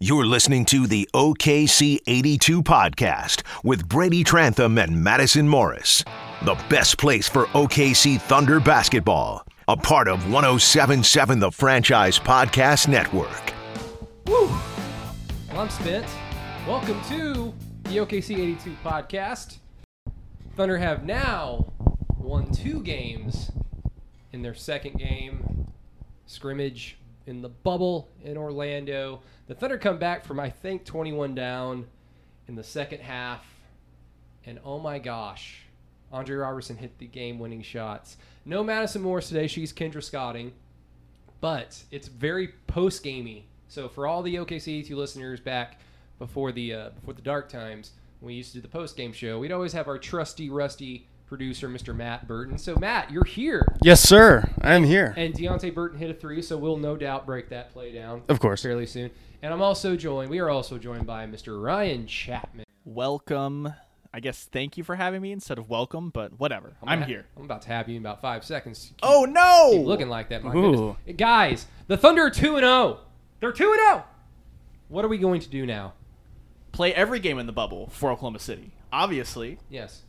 You're listening to the OKC 82 podcast with Brady Trantham and Madison Morris. The best place for OKC Thunder basketball. A part of 1077 The Franchise Podcast Network. Woo! Well, I'm spent. Welcome to the OKC 82 podcast. Thunder have now won two games in their second game scrimmage in the bubble in Orlando. The Thunder come back from I think 21 down in the second half, and oh my gosh, Andre Roberson hit the game-winning shots. No Madison Morris today; she's Kendra Scotting, but it's very post-gamey. So for all the OKC2 listeners back before the uh, before the dark times, when we used to do the post-game show, we'd always have our trusty, rusty producer, Mr. Matt Burton. So Matt, you're here. Yes, sir. I am here. And Deonte Burton hit a three, so we'll no doubt break that play down. Of course. Fairly soon. And I'm also joined, we are also joined by Mr. Ryan Chapman. welcome. I guess thank you for having me instead of welcome, but whatever. I'm, ha- here. I'm about to have you in about five seconds. Keep, Oh no! keep looking like that, my Ooh. goodness. Guys, the Thunder are 2 and 0. They're 2 and 0. What are we going to do now? Play every game in the bubble for Oklahoma City. Obviously, Yes.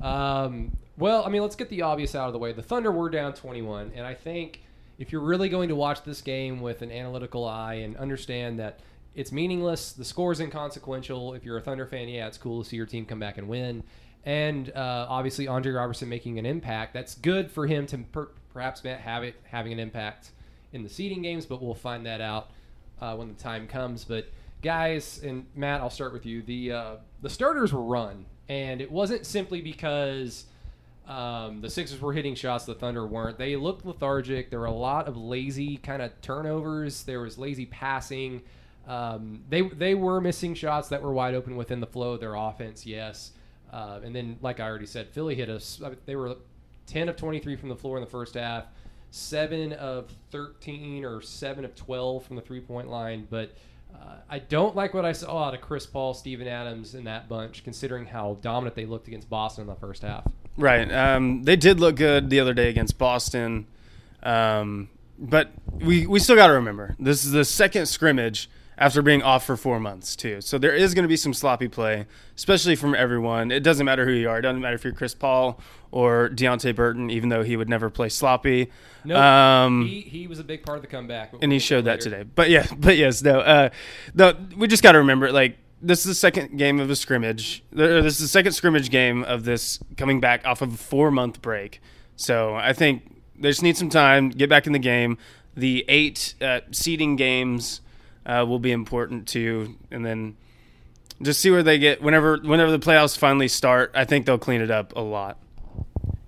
Um, well, I mean, let's get the obvious out of the way. The Thunder were down 21, and I think if you're really going to watch this game with an analytical eye and understand that it's meaningless, the score is inconsequential. If you're a Thunder fan, yeah, it's cool to see your team come back and win. And uh, obviously, Andre Roberson making an impact. That's good for him to per- perhaps have it having an impact in the seeding games, but we'll find that out uh, when the time comes. But guys, and Matt, I'll start with you. The uh, the starters were run, and it wasn't simply because um, the Sixers were hitting shots, the Thunder weren't. They looked lethargic. There were a lot of lazy kind of turnovers. There was lazy passing. Um, they they were missing shots that were wide open within the flow of their offense. Yes, uh, and then like I already said, Philly hit us. They were ten of twenty three from the floor in the first half, seven of thirteen or seven of twelve from the three point line, but. Uh, I don't like what I saw out of Chris Paul, Steven Adams, and that bunch, considering how dominant they looked against Boston in the first half. Right. Um, they did look good the other day against Boston. Um, but we, we still got to remember this is the second scrimmage after being off for four months, too. So there is going to be some sloppy play, especially from everyone. It doesn't matter who you are. It doesn't matter if you're Chris Paul or Deonte Burton, even though he would never play sloppy. No, Um, he, he was a big part of the comeback, and he showed that today. But yeah, but yes, no. Uh, no, we just got to remember, like, this is the second game of a scrimmage. This is the second scrimmage game of this coming back off of a four month break. So I think they just need some time, get back in the game. The eight uh, seeding games uh, will be important too, and then just see where they get whenever whenever the playoffs finally start. I think they'll clean it up a lot.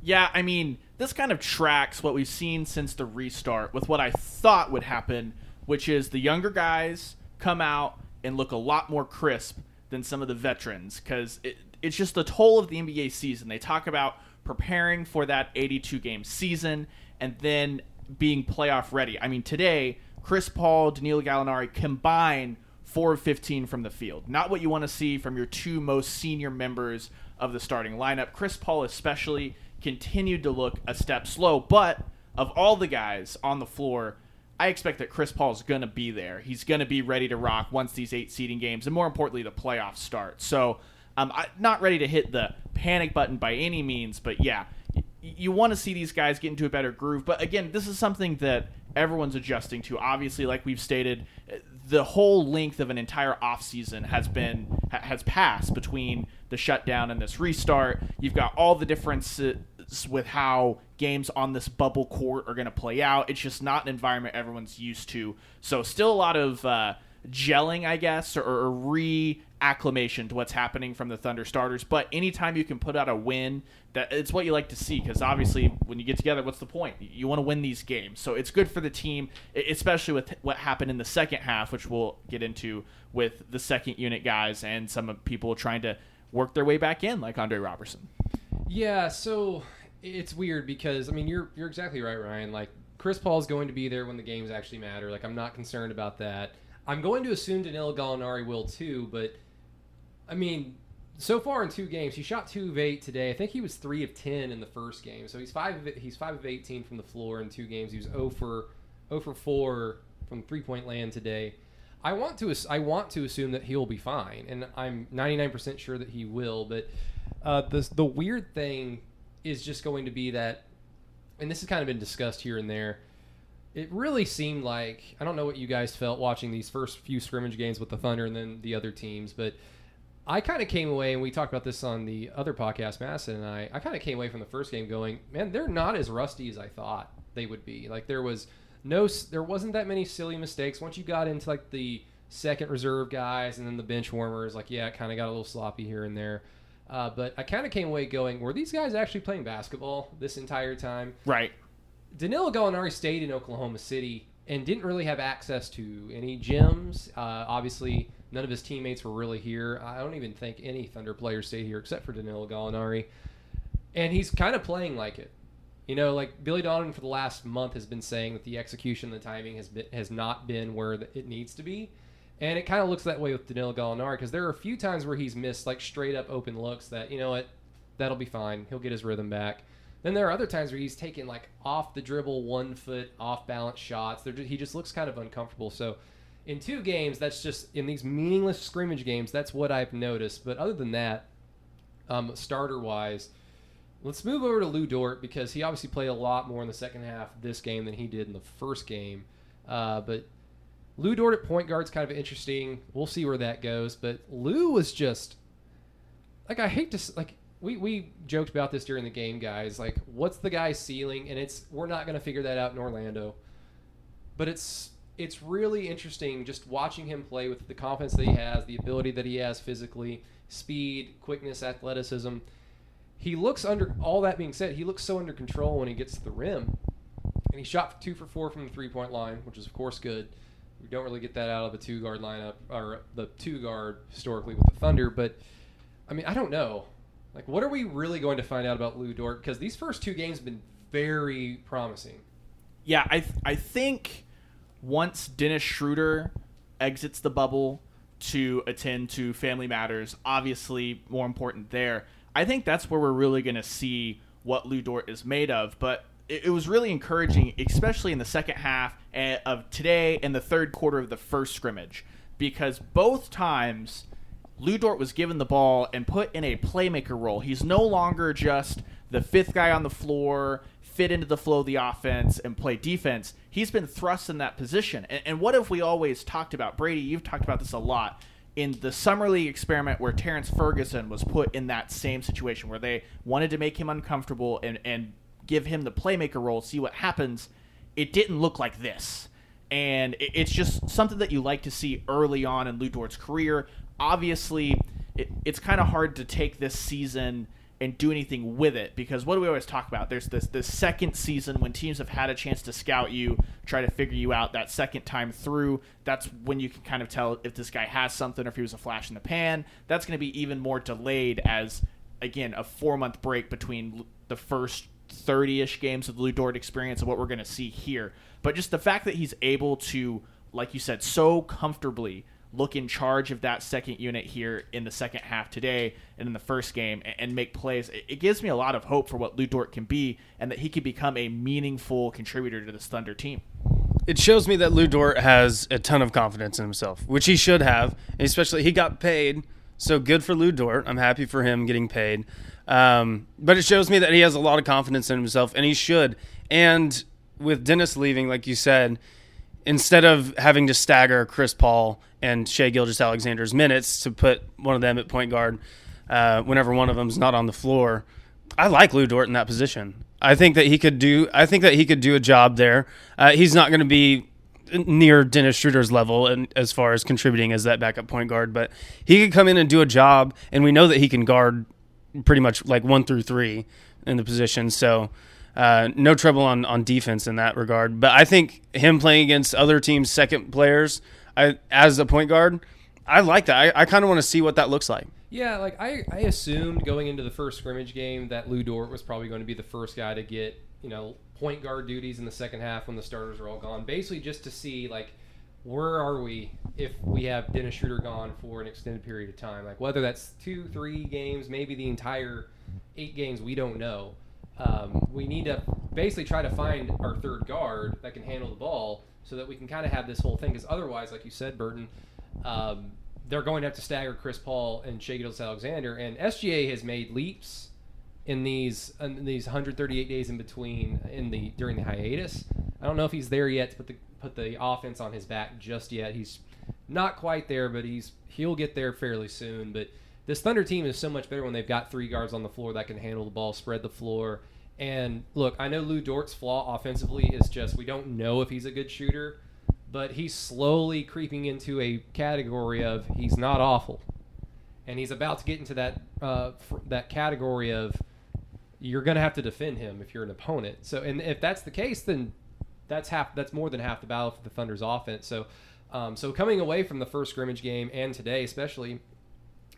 yeah. I mean, this kind of tracks what we've seen since the restart with what I thought would happen, which is the younger guys come out and look a lot more crisp than some of the veterans because it, it's just the toll of the NBA season. They talk about preparing for that 82 game season and then being playoff ready. I mean, today, Chris Paul, Danilo Gallinari combine 4 of 15 from the field. Not what you want to see from your two most senior members of the starting lineup. Chris Paul, especially, continued to look a step slow, but of all the guys on the floor, I expect that Chris Paul's going to be there. He's going to be ready to rock once these eight seeding games and more importantly, the playoffs start. So, um, I'm not ready to hit the panic button by any means, but yeah, you want to see these guys get into a better groove. But again, this is something that everyone's adjusting to. Obviously, like we've stated, the whole length of an entire offseason has been has passed between the shutdown and this restart. You've got all the differences with how games on this bubble court are going to play out. It's just not an environment everyone's used to. So still a lot of uh, gelling, I guess, or, or reacclimation to what's happening from the Thunder starters. But anytime you can put out a win, that it's what you like to see because obviously when you get together, what's the point? You want to win these games. So it's good for the team, especially with what happened in the second half, which we'll get into with the second unit guys and some people trying to work their way back in, like Andre Roberson. Yeah, so it's weird because I mean you're you're exactly right, Ryan. Like Chris Paul's going to be there when the games actually matter. Like I'm not concerned about that. I'm going to assume Danilo Gallinari will too, but I mean, so far in two games, he shot two of eight today. I think he was three of ten in the first game. So he's five. Of, he's five of eighteen from the floor in two games. He was zero for zero for four from three point land today. I want to I want to assume that he'll be fine, and I'm 99% sure that he will. But uh, the the weird thing is just going to be that, and this has kind of been discussed here and there. It really seemed like I don't know what you guys felt watching these first few scrimmage games with the Thunder and then the other teams, but I kind of came away, and we talked about this on the other podcast, Madison and I. I kind of came away from the first game going, man, they're not as rusty as I thought they would be. Like there was no, there wasn't that many silly mistakes. Once you got into like the second reserve guys and then the bench warmers, like yeah, it kind of got a little sloppy here and there. Uh, but I kind of came away going, were these guys actually playing basketball this entire time? Right. Danilo Gallinari stayed in Oklahoma City and didn't really have access to any gyms. Uh, obviously, none of his teammates were really here. I don't even think any Thunder players stayed here except for Danilo Gallinari. And he's kind of playing like it. You know, like Billy Donovan for the last month has been saying that the execution, the timing has been, has not been where it needs to be. And it kind of looks that way with Danilo Gallinari because there are a few times where he's missed like straight up open looks that, you know what, that'll be fine. He'll get his rhythm back. Then there are other times where he's taking like off the dribble, one foot, off balance shots. Just, he just looks kind of uncomfortable. So in two games, that's just in these meaningless scrimmage games, that's what I've noticed. But other than that, um, starter wise, let's move over to Lu Dort because he obviously played a lot more in the second half this game than he did in the first game. Uh, but Lu Dort at point guard's kind of interesting. We'll see where that goes. But Lu was just like I hate to like we we joked about this during the game, guys. Like, what's the guy's ceiling? And it's we're not going to figure that out in Orlando. But it's it's really interesting just watching him play with the confidence that he has, the ability that he has physically, speed, quickness, athleticism. He looks under all that being said, he looks so under control when he gets to the rim. And he shot two for four from the three point line, which is of course good. We don't really get that out of a two guard lineup or the two guard historically with the Thunder, but I mean, I don't know. Like, what are we really going to find out about Lu Dort? Because these first two games have been very promising. Yeah, I th- I think once Dennis Schroeder exits the bubble to attend to family matters, obviously more important there. I think that's where we're really going to see what Lu Dort is made of. But it, was really encouraging, especially in the second half eh, of today and the third quarter of the first scrimmage, because both times Lu Dort was given the ball and put in a playmaker role. He's no longer just the fifth guy on the floor, fit into the flow of the offense and play defense. He's been thrust in that position. And, and what have we always talked about? Brady, you've talked about this a lot. In the summer league experiment where Terrance Ferguson was put in that same situation where they wanted to make him uncomfortable and, and give him the playmaker role, see what happens, it didn't look like this and it's just something that you like to see early on in Lu Dort's career. Obviously, it, it's kind of hard to take this season and do anything with it because what do we always talk about? There's this this second season when teams have had a chance to scout you, try to figure you out that second time through. That's when you can kind of tell if this guy has something or if he was a flash in the pan. That's going to be even more delayed as again a four month break between the first 30-ish games of the Lu Dort experience and what we're going to see here. But just the fact that he's able to, like you said, so comfortably look in charge of that second unit here in the second half today and in the first game and, and make plays, it, it gives me a lot of hope for what Lu Dort can be and that he could become a meaningful contributor to this Thunder team. it shows me that Lu Dort has a ton of confidence in himself, which he should have. Especially, he got paid, so good for Lu Dort. I'm happy for him getting paid. Um, but it shows me that he has a lot of confidence in himself, and he should. And with Dennis leaving, like you said, instead of having to stagger Chris Paul and Shai Gilgeous-Alexander's minutes to put one of them at point guard uh, whenever one of them's not on the floor, I like Lu Dort in that position. I think that he could do. I think that he could do a job there. Uh, he's not going to be near Dennis Schroeder's level and as far as contributing as that backup point guard, but he could come in and do a job, and we know that he can guard pretty much like one through three in the position. So uh, no trouble on on defense in that regard. But I think him playing against other teams' second players I, as a point guard, I like that. I, I kind of want to see what that looks like. Yeah, like I, I assumed going into the first scrimmage game that Lu Dort was probably going to be the first guy to get, you know, point guard duties in the second half when the starters are all gone. Basically just to see like where are we if we have Dennis Schroeder gone for an extended period of time? Like whether that's two, three games, maybe the entire eight games, we don't know. Um, we need to basically try to find our third guard that can handle the ball so that we can kind of have this whole thing. Because otherwise, like you said, Burton, um, they're going to have to stagger Chris Paul and Shai Alexander, and SGA has made leaps in these in these 138 days in between in the during the hiatus. I don't know if he's there yet to put the put the offense on his back just yet. He's not quite there, but he's he'll get there fairly soon. But this Thunder team is so much better when they've got three guards on the floor that can handle the ball, spread the floor. And look, I know Lu Dort's flaw offensively is just we don't know if he's a good shooter, but he's slowly creeping into a category of he's not awful, and he's about to get into that uh, that category of you're going to have to defend him if you're an opponent. So, and if that's the case, then that's half. That's more than half the battle for the Thunder's offense. So, um, so coming away from the first scrimmage game and today, especially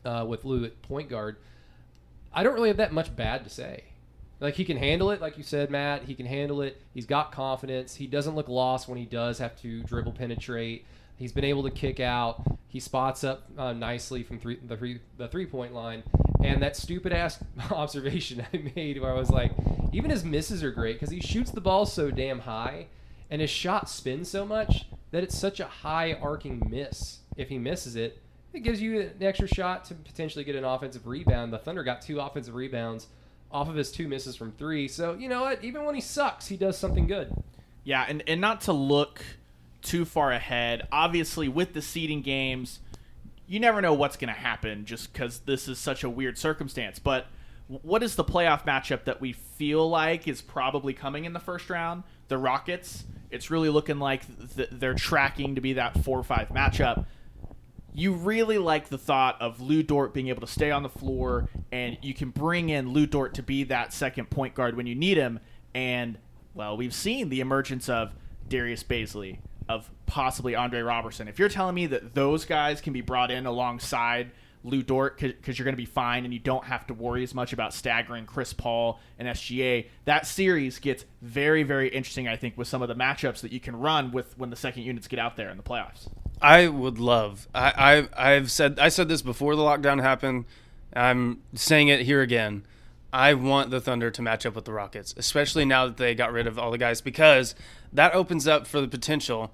uh, with Lu at point guard, I don't really have that much bad to say. Like he can handle it, like you said, Matt. He can handle it. He's got confidence. He doesn't look lost when he does have to dribble penetrate. He's been able to kick out. He spots up uh, nicely from three, the three the three point line. And that stupid ass observation I made, where I was like, even his misses are great because he shoots the ball so damn high, and his shot spins so much that it's such a high arcing miss. If he misses it, it gives you an extra shot to potentially get an offensive rebound. The Thunder got two offensive rebounds off of his two misses from three. So you know what? Even when he sucks, he does something good. Yeah, and and not to look too far ahead. Obviously, with the seeding games, you never know what's going to happen just because this is such a weird circumstance. But what is the playoff matchup that we feel like is probably coming in the first round? The Rockets. It's really looking like th- they're tracking to be that four or five matchup you really like the thought of Lu Dort being able to stay on the floor, and you can bring in Lu Dort to be that second point guard when you need him. And well, we've seen the emergence of Darius Bazley, of possibly Andre Roberson. If you're telling me that those guys can be brought in alongside Lu Dort because you're going to be fine and you don't have to worry as much about staggering Chris Paul and SGA. That series gets very, very interesting, I think, with some of the matchups that you can run with when the second units get out there in the playoffs. I would love. I, I I've said I said this before the lockdown happened. I'm saying it here again. I want the Thunder to match up with the Rockets, especially now that they got rid of all the guys, because that opens up for the potential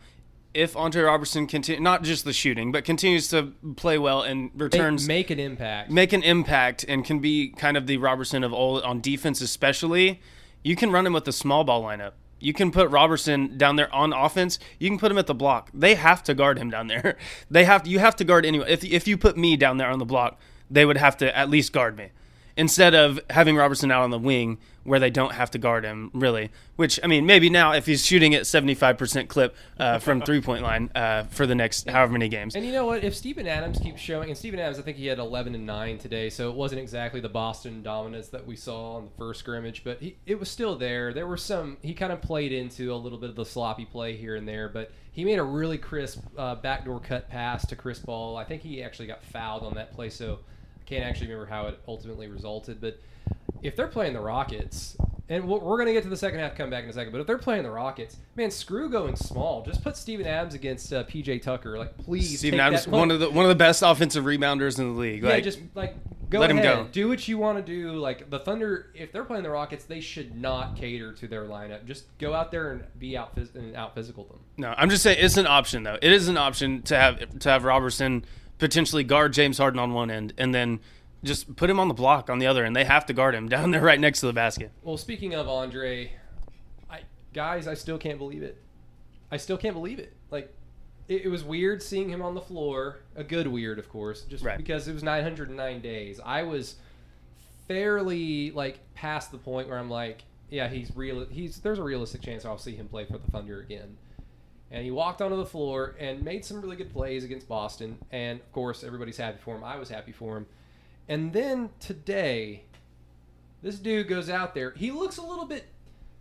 if Andre Roberson continue not just the shooting, but continues to play well and returns make, make, an impact, make an impact, and can be kind of the Roberson of old on defense, especially. You can run him with the small ball lineup. You can put Roberson down there on offense. You can put him at the block. They have to guard him down there. They have you have to guard anyway. If if you put me down there on the block, they would have to at least guard me instead of having Roberson out on the wing where they don't have to guard him really. Which I mean, maybe now if he's shooting at seventy five percent clip uh, from three point line uh, for the next however many games. And you know what? If Steven Adams keeps showing, and Steven Adams, I think he had eleven and nine today, so it wasn't exactly the Boston dominance that we saw on the first scrimmage, but he, it was still there. There were some. He kind of played into a little bit of the sloppy play here and there, but he made a really crisp uh, backdoor cut pass to Chris Paul. I think he actually got fouled on that play, so I can't actually remember how it ultimately resulted, but if they're playing the Rockets, and we're going to get to the second half comeback in a second, but if they're playing the Rockets, man, screw going small. Just put Steven Adams against uh, PJ Tucker. Like, please. Steven Adams, one of the one of the best offensive rebounders in the league. Yeah, like, just like go let ahead, him go. do what you want to do. Like the Thunder, if they're playing the Rockets, they should not cater to their lineup. Just go out there and be out phys- and out physical them. No, I'm just saying it's an option though. It is an option to have to have Roberson potentially guard James Harden on one end and then just put him on the block on the other, and they have to guard him down there right next to the basket. Well, speaking of Andre, I, guys, I still can't believe it. I still can't believe it. Like, it, it was weird seeing him on the floor. A good weird, of course, just Right. because it was 909 days. I was fairly like past the point where I'm like, yeah, he's real. He's there's a realistic chance I'll see him play for the Thunder again. And he walked onto the floor and made some really good plays against Boston. And of course, everybody's happy for him. I was happy for him. And then today, this dude goes out there. He looks a little bit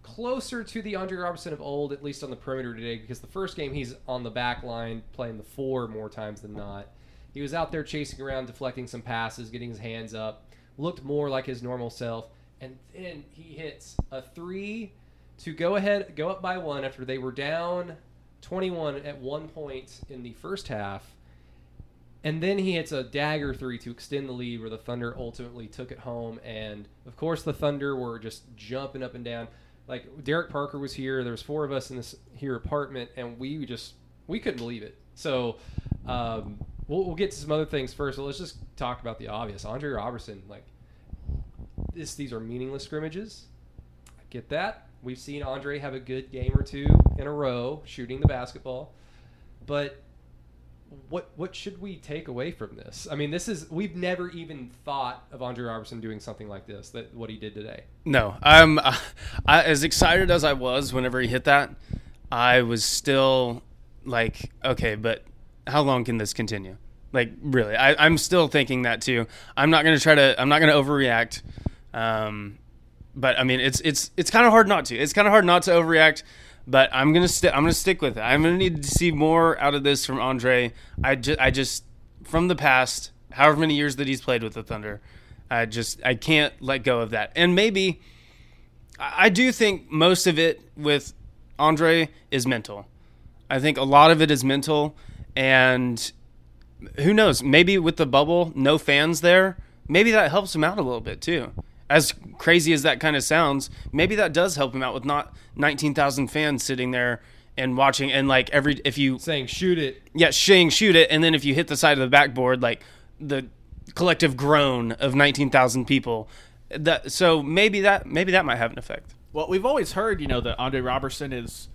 closer to the Andre Roberson of old, at least on the perimeter today, because the first game he's on the back line playing the four more times than not. He was out there chasing around, deflecting some passes, getting his hands up, looked more like his normal self, and then he hits a three to go ahead, go up by one after they were down 21 at one point in the first half. And then he hits a dagger three to extend the lead, where the Thunder ultimately took it home. And of course, the Thunder were just jumping up and down. like Derek Parker was here. There was four of us in this here apartment, and we just we couldn't believe it. So um, we'll, we'll get to some other things first. But let's just talk about the obvious. Andre Roberson, like this, these are meaningless scrimmages. I get that. We've seen Andre have a good game or two in a row shooting the basketball, but what what should we take away from this? I mean, this is we've never even thought of Andre Roberson doing something like this. That what he did today. No, I'm I, as excited as I was whenever he hit that. I was still like, okay, but how long can this continue? Like, really, I, I'm still thinking that too. I'm not gonna try to. I'm not gonna overreact. Um, but I mean, it's it's it's kind of hard not to. It's kind of hard not to overreact. But I'm gonna st- I'm gonna stick with it. I'm gonna need to see more out of this from Andre. I just I just from the past, however many years that he's played with the Thunder, I just I can't let go of that. And maybe I do think most of it with Andre is mental. I think a lot of it is mental, and who knows? Maybe with the bubble, no fans there, maybe that helps him out a little bit too. As crazy as that kind of sounds, maybe that does help him out with not 19,000 fans sitting there and watching. And like every, if you, Saying shoot it. yeah, saying shoot it, and then if you hit the side of the backboard, like the collective groan of 19,000 people. That so maybe that maybe that might have an effect. Well, we've always heard, you know, that Andre Roberson is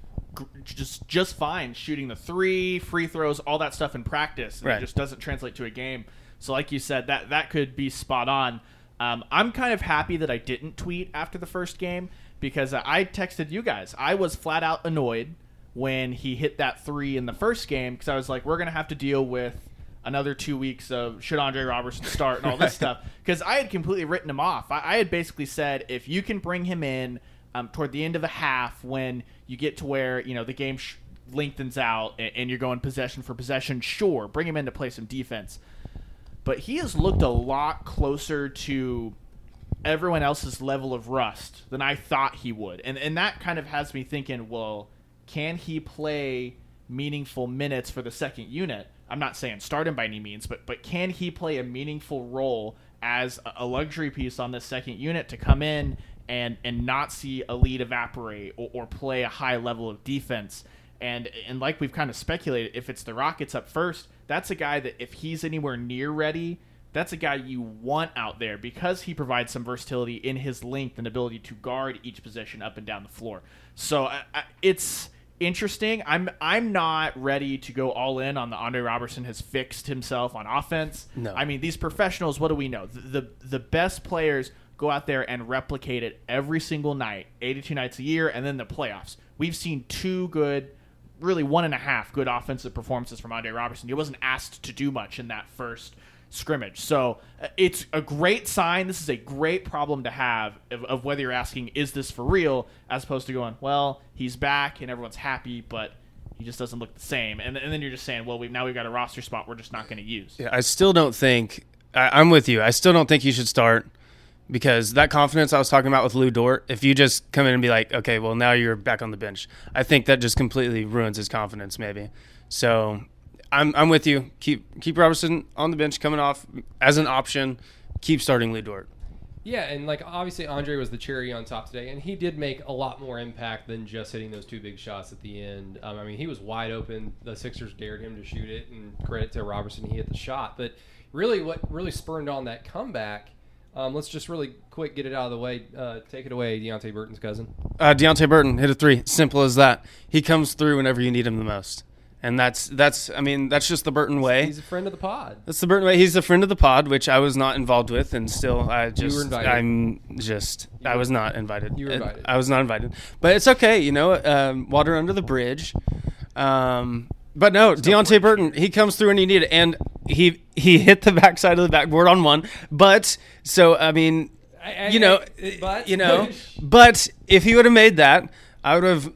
just just fine shooting the three, free throws, all that stuff in practice, and Right. it just doesn't translate to a game. So, like you said, that that could be spot on. Um, I'm kind of happy that I didn't tweet after the first game because I texted you guys. I was flat out annoyed when he hit that three in the first game because I was like, we're gonna have to deal with another two weeks of should Andre Roberson start and all this stuff because I had completely written him off. I, I had basically said if you can bring him in um, toward the end of a half when you get to where you know the game sh- lengthens out and, and you're going possession for possession, sure, bring him in to play some defense. But he has looked a lot closer to everyone else's level of rust than I thought he would. And and that kind of has me thinking, well, can he play meaningful minutes for the second unit? I'm not saying start him by any means, but but can he play a meaningful role as a- luxury piece on this second unit to come in and and not see a lead evaporate or, or play a high level of defense? And and like we've kind of speculated, if it's the Rockets up first, that's a guy that if he's anywhere near ready, that's a guy you want out there because he provides some versatility in his length and ability to guard each position up and down the floor. So I, I, it's interesting. I'm I'm not ready to go all in on the Andre Roberson has fixed himself on offense. No. I mean these professionals. What do we know? The the, the best players go out there and replicate it every single night, 82 nights a year, and then the playoffs. We've seen two good really one and a half good offensive performances from Andre Roberson. He wasn't asked to do much in that first scrimmage. So uh, it's a great sign. This is a great problem to have of, of whether you're asking, is this for real, as opposed to going, well, he's back and everyone's happy, but he just doesn't look the same. And, and then you're just saying, well, we've, now we've got a roster spot we're just not going to use. Yeah, I still don't think I, I'm with you. I still don't think you should start because that confidence I was talking about with Lu Dort. If you just come in and be like, okay, well now you're back on the bench, I think that just completely ruins his confidence. Maybe. So I'm I'm with you. Keep keep Roberson on the bench, coming off as an option. Keep starting Lu Dort. Yeah, and like obviously Andre was the cherry on top today, and he did make a lot more impact than just hitting those two big shots at the end. Um, I mean, he was wide open. The Sixers dared him to shoot it, and credit to Roberson, he hit the shot. But really, what really spurred on that comeback? Um, let's just really quick get it out of the way. Uh, take it away, Deonte Burton's cousin. Uh, Deonte Burton hit a three. Simple as that. He comes through whenever you need him the most, and that's that's. I mean, that's just the Burton way. He's a friend of the pod. That's the Burton way. He's a friend of the pod, which I was not involved with, and still, I just. I'm just, I was not invited. You were invited. I was not invited, but it's okay. You know, um, water under the bridge. Um, but no, Deonte Burton, he comes through and he needed, it, and he he hit the backside of the backboard on one. But so I mean, I- I- you know, I- but- you know, but if he would have made that, I would have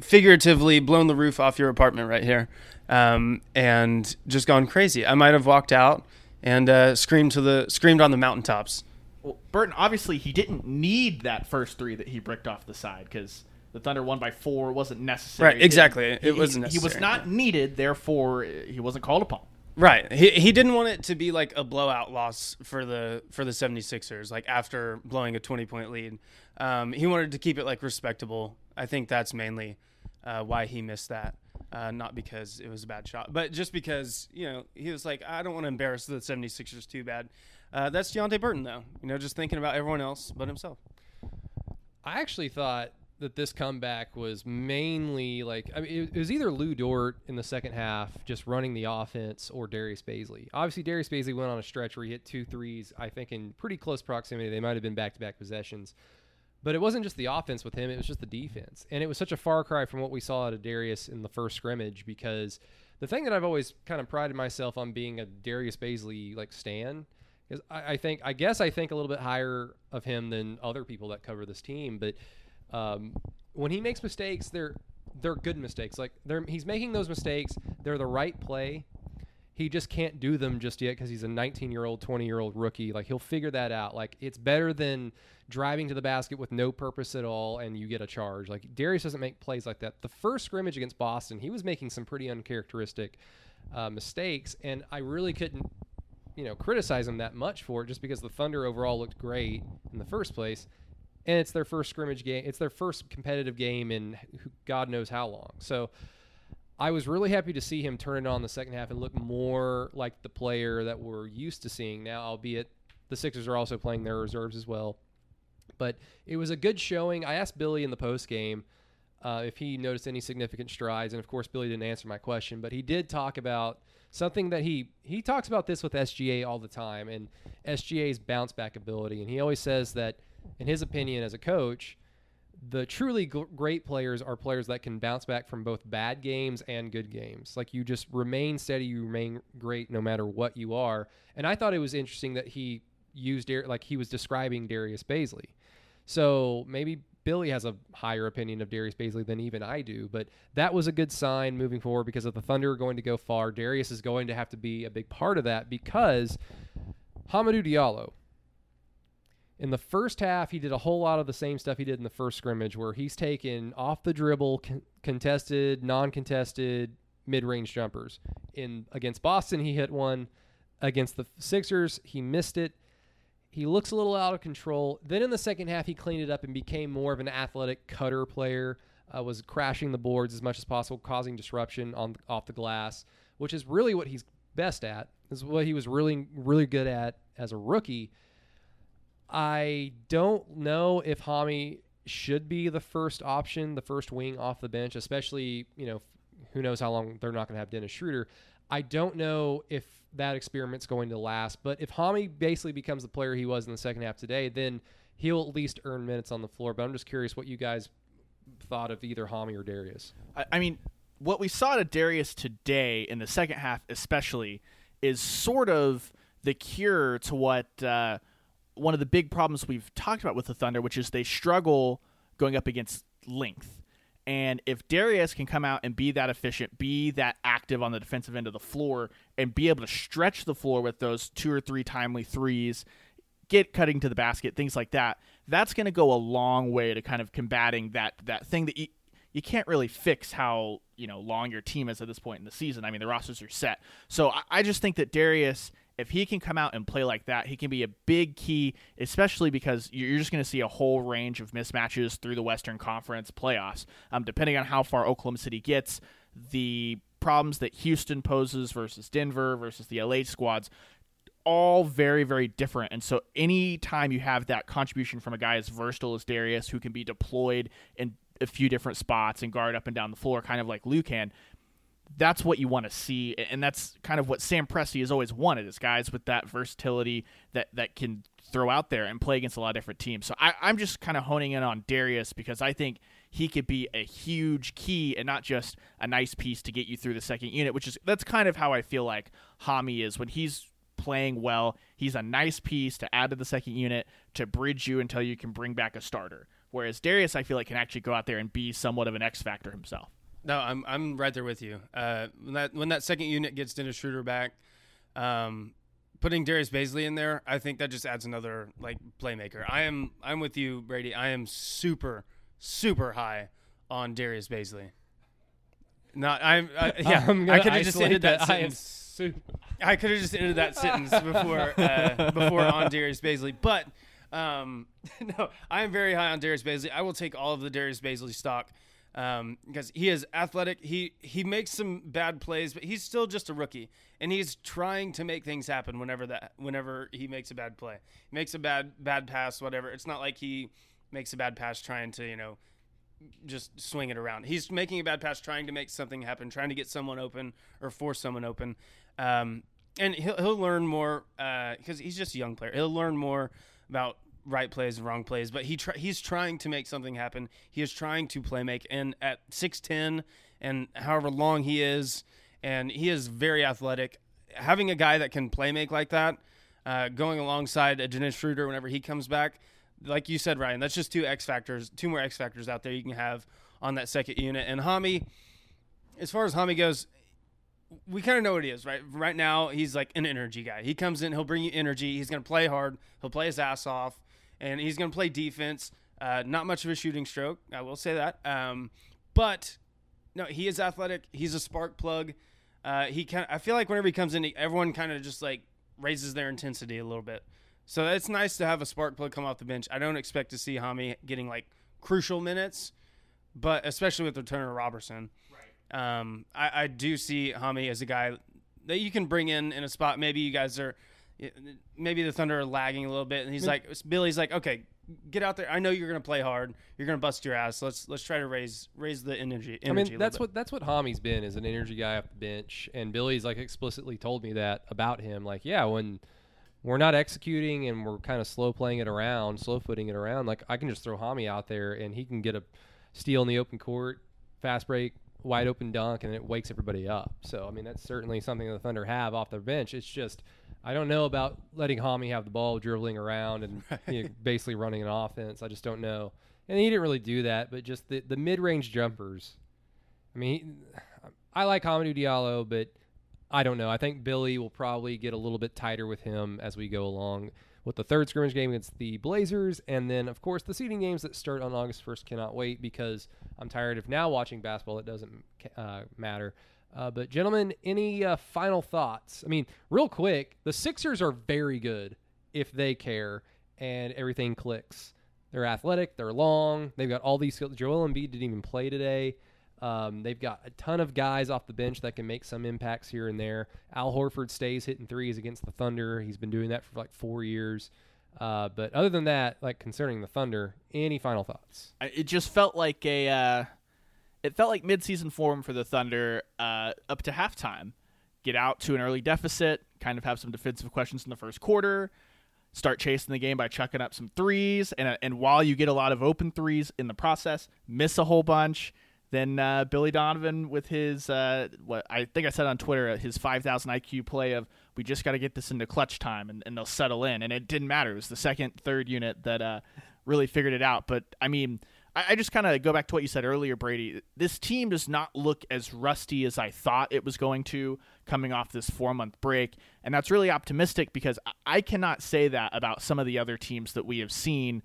figuratively blown the roof off your apartment right here, um, and just gone crazy. I might have walked out and uh, screamed to the screamed on the mountaintops. Well, Burton obviously he didn't need that first three that he bricked off the side because the Thunder won by four. It wasn't necessary. Right, exactly. It, It wasn't He was not needed, therefore he wasn't called upon. Right. He he didn't want it to be like a blowout loss for the for the 76ers like after blowing a 20 point lead. Um, he wanted to keep it like respectable. I think that's mainly uh, why he missed that. Uh, not because it was a bad shot, but just because, you know, he was like, I don't want to embarrass the 76ers too bad. Uh, that's Deonte Burton, though. You know, just thinking about everyone else but himself. I actually thought that this comeback was mainly like I mean it, was either Lu Dort in the second half just running the offense or Darius Bazley. Obviously Darius Bazley went on a stretch where he hit two threes, I think in pretty close proximity. They might have been back to back possessions. But it wasn't just the offense with him, it was just the defense. And it was such a far cry from what we saw out of Darius in the first scrimmage because the thing that I've always kind of prided myself on being a Darius Bazley like stan is I, I think I guess I think a little bit higher of him than other people that cover this team, but um, when he makes mistakes, they're they're good mistakes. Like they're he's making those mistakes. They're the right play. He just can't do them just yet because he's a 19 year old, 20 year old rookie. Like he'll figure that out. Like it's better than driving to the basket with no purpose at all and you get a charge. Like Darius doesn't make plays like that. The first scrimmage against Boston, he was making some pretty uncharacteristic uh, mistakes, and I really couldn't, you know, criticize him that much for it just because the Thunder overall looked great in the first place and it's their first scrimmage game. It's their first competitive game in God knows how long. So I was really happy to see him turn it on the second half and look more like the player that we're used to seeing now, albeit the Sixers are also playing their reserves as well. But it was a good showing. I asked Billy in the post game uh, if he noticed any significant strides, and of course Billy didn't answer my question, but he did talk about something that he he talks about this with SGA all the time, and SGA's bounce back ability, and he always says that – in his opinion as a coach, the truly g- great players are players that can bounce back from both bad games and good games. Like you just remain steady, you remain great no matter what you are. And I thought it was interesting that he used like he was describing Darius Bazley. So maybe Billy has a higher opinion of Darius Bazley than even I do, but that was a good sign moving forward because if the Thunder are going to go far, Darius is going to have to be a big part of that because Hamidou Diallo, in the first half, he did a whole lot of the same stuff he did in the first scrimmage, where he's taken off the dribble, con- contested, non-contested, mid-range jumpers. In against Boston, he hit one. Against the Sixers, he missed it. He looks a little out of control. Then in the second half, he cleaned it up and became more of an athletic cutter player. Uh, was crashing the boards as much as possible, causing disruption on off the glass, which is really what he's best at. This is what he was really really good at as a rookie I don't know if Hami should be the first option, the first wing off the bench, especially, you know, who knows how long they're not going to have Dennis Schroeder. I don't know if that experiment's going to last, but if Hami basically becomes the player he was in the second half today, then he'll at least earn minutes on the floor. But I'm just curious what you guys thought of either Hami or Darius. I, I mean, what we saw to Darius today in the second half, especially, is sort of the cure to what uh, one of the big problems we've talked about with the Thunder, which is they struggle going up against length. And if Darius can come out and be that efficient, be that active on the defensive end of the floor, and be able to stretch the floor with those two or three timely threes, get cutting to the basket, things like that, that's going to go a long way to kind of combating that that thing that you, you can't really fix how you know long your team is at this point in the season. I mean, the rosters are set. So I, I just think that Darius if he can come out and play like that, he can be a big key, especially because you're just going to see a whole range of mismatches through the Western Conference playoffs. Um, depending on how far Oklahoma City gets, the problems that Houston poses versus Denver versus the LA squads, all very, very different. And so, anytime you have that contribution from a guy as versatile as Darius, who can be deployed in a few different spots and guard up and down the floor, kind of like Luke can, that's what you want to see, and that's kind of what Sam Presti has always wanted: is guys with that versatility that that can throw out there and play against a lot of different teams. So I, I'm just kind of honing in on Darius because I think he could be a huge key and not just a nice piece to get you through the second unit, which is that's kind of how I feel like Hami is when he's playing well. He's a nice piece to add to the second unit to bridge you until you can bring back a starter. Whereas Darius, I feel like can actually go out there and be somewhat of an X factor himself. No, I'm I'm right there with you. Uh, when that when that second unit gets Dennis Schroeder back, um, putting Darius Bazley in there, I think that just adds another like playmaker. I am I'm with you, Brady. I am super super high on Darius Bazley. Not I'm uh, yeah. I'm I could have just ended that, that. I am sentence I could have just ended that sentence before uh, before on Darius Bazley, but um, no, I am very high on Darius Bazley. I will take all of the Darius Bazley stock um, because he is athletic. He he makes some bad plays, but he's still just a rookie, and he's trying to make things happen whenever that whenever he makes a bad play, he makes a bad bad pass, whatever. It's not like he makes a bad pass trying to you know just swing it around. He's making a bad pass, trying to make something happen, trying to get someone open or force someone open. Um, and he'll, he'll learn more because uh, he's just a young player. He'll learn more about right plays and wrong plays, but he he's trying to make something happen. He is trying to play make, and at six ten and however long he is, and he is very athletic. Having a guy that can play make like that, uh, going alongside a Dennis Schroeder whenever he comes back, like you said, Ryan, that's just two X factors, two more X factors out there you can have on that second unit. And Hami, as far as Hami goes, we kind of know what he is, right? Right now, he's like an energy guy. He comes in, he'll bring you energy. He's going to play hard. He'll play his ass off, and he's going to play defense. Uh, not much of a shooting stroke, I will say that. Um, but no, he is athletic. He's a spark plug. Uh, he kind I feel like whenever he comes in, everyone kind of just like raises their intensity a little bit. So it's nice to have a spark plug come off the bench. I don't expect to see Hami getting like crucial minutes, but especially with the return of Roberson. Right. Um, I, I do see Hami as a guy that you can bring in in a spot. Maybe you guys are, maybe the Thunder are lagging a little bit, and he's like, Billy's like, okay, get out there. I know you're going to play hard. You're going to bust your ass. Let's let's try to raise raise the energy. energy I mean, that's what that's what Hami's been is an energy guy off the bench, and Billy's like explicitly told me that about him. Like, yeah, when we're not executing and we're kind of slow playing it around, slow footing it around, like I can just throw Hami out there and he can get a steal in the open court, fast break, wide open dunk, and it wakes everybody up. So I mean that's certainly something the Thunder have off their bench. It's just I don't know about letting Hami have the ball dribbling around and right. you know, basically running an offense. I just don't know. And he didn't really do that, but just the the mid range jumpers. I mean, I like Hamidou Diallo, but I don't know. I think Billy will probably get a little bit tighter with him as we go along with the third scrimmage game against the Blazers. And then, of course, the seeding games that start on August 1st cannot wait because I'm tired of now watching basketball. It doesn't uh, matter. Uh, but, gentlemen, any uh, final thoughts? I mean, real quick, the Sixers are very good if they care and everything clicks. They're athletic, they're long, they've got all these skills. Joel Embiid didn't even play today. Um, they've got a ton of guys off the bench that can make some impacts here and there. Al Horford stays hitting threes against the Thunder. He's been doing that for like four years. Uh, but other than that, like concerning the Thunder, any final thoughts? It just felt like a, uh, it felt like midseason form for the Thunder uh, up to halftime. Get out to an early deficit, kind of have some defensive questions in the first quarter, start chasing the game by chucking up some threes, and and while you get a lot of open threes in the process, miss a whole bunch. Then uh, Billy Donovan with his uh, what I think I said on Twitter uh, his 5,000 IQ play of we just got to get this into clutch time and, and they'll settle in. And it didn't matter. It was the second third unit that uh, really figured it out. But I mean I, I just kind of go back to what you said earlier Brady this team does not look as rusty as I thought it was going to coming off this four month break and that's really optimistic because I cannot say that about some of the other teams that we have seen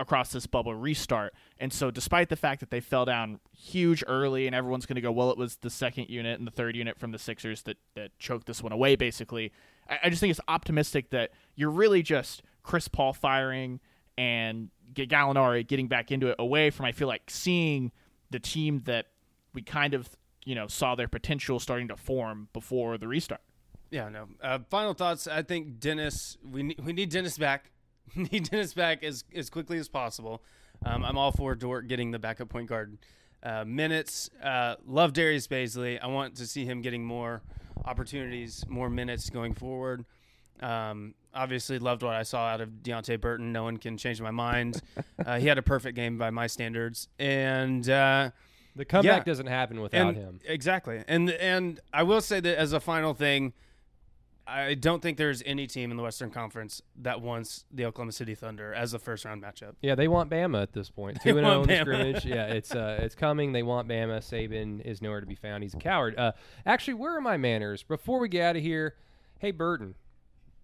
across this bubble restart. And so, despite the fact that they fell down huge early, and everyone's going to go, well, it was the second unit and the third unit from the Sixers that, that choked this one away, basically. I, I just think it's optimistic that you're really just Chris Paul firing and Gallinari getting back into it away from, I feel like, seeing the team that we kind of, you know, saw their potential starting to form before the restart. Yeah, no. Uh, final thoughts. I think Dennis, we need, we need Dennis back. need Dennis back as as quickly as possible. Um, I'm all for Dort getting the backup point guard uh, minutes. Uh, love Darius Bazley. I want to see him getting more opportunities, more minutes going forward. Um, obviously, loved what I saw out of Deonte Burton. No one can change my mind. Uh, he had a perfect game by my standards, and uh, the comeback yeah. doesn't happen without and, him. Exactly, and and I will say that as a final thing I don't think there's any team in the Western Conference that wants the Oklahoma City Thunder as a first round matchup. Yeah, they want Bama at this point. Two and zero oh in the scrimmage. Yeah, it's uh, it's coming. They want Bama. Saban is nowhere to be found. He's a coward. Uh, actually, where are my manners? Before we get out of here, hey Burton,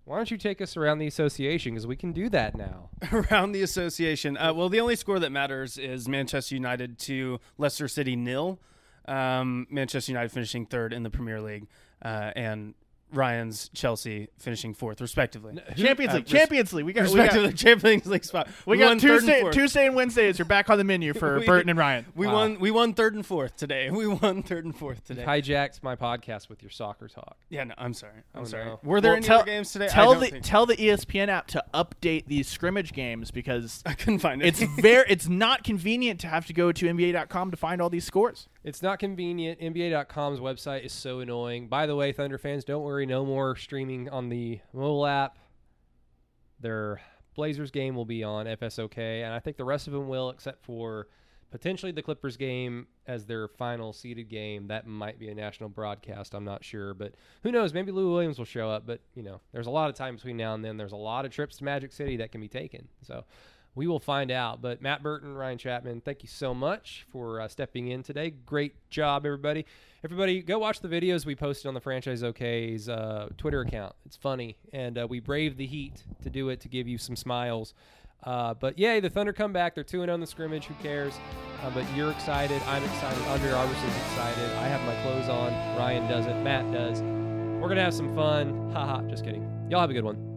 why don't you take us around the association because we can do that now. around the association. Uh, well, the only score that matters is Manchester United to Leicester City nil. Um, Manchester United finishing third in the Premier League, uh, and Ryan's Chelsea finishing fourth, respectively. Champions Uh, League, res- Champions League. We got, we respectively, got, Champions League spot. we got won third and Tuesday, fourth. Tuesday and Wednesdays are back on the menu for We- Burton and Ryan. We Wow. won. We won third and fourth today. We won third and fourth today. Hijacked my podcast with your soccer talk. yeah, no, I'm sorry. I'm Oh, sorry. no. Were there Well, any tell, other games today? Tell the think- tell the ESPN app to update these scrimmage games because I couldn't find it. it's very it's not convenient to have to go to NBA.com to find all these scores. It's not convenient. NBA.com's website is so annoying. By the way, Thunder fans, don't worry. No more streaming on the mobile app. Their Blazers game will be on FSOK, and I think the rest of them will, except for potentially the Clippers game as their final seeded game. That might be a national broadcast. I'm not sure, but who knows? Maybe Lou Williams will show up. But you know, there's a lot of time between now and then. There's a lot of trips to Magic City that can be taken. So we will find out. But Matt Burton, Ryan Chapman, thank you so much for uh, stepping in today. Great job, everybody. Everybody, go watch the videos we posted on the Franchise OK's uh, Twitter account. It's funny, and uh, we braved the heat to do it to give you some smiles. Uh, but yay, the Thunder come back. They're 2 0 in the scrimmage. Who cares? Uh, but you're excited. I'm excited. Under Arvidson's excited. I have my clothes on. Ryan doesn't. Matt does. We're going to have some fun. Haha, just kidding. Y'all have a good one.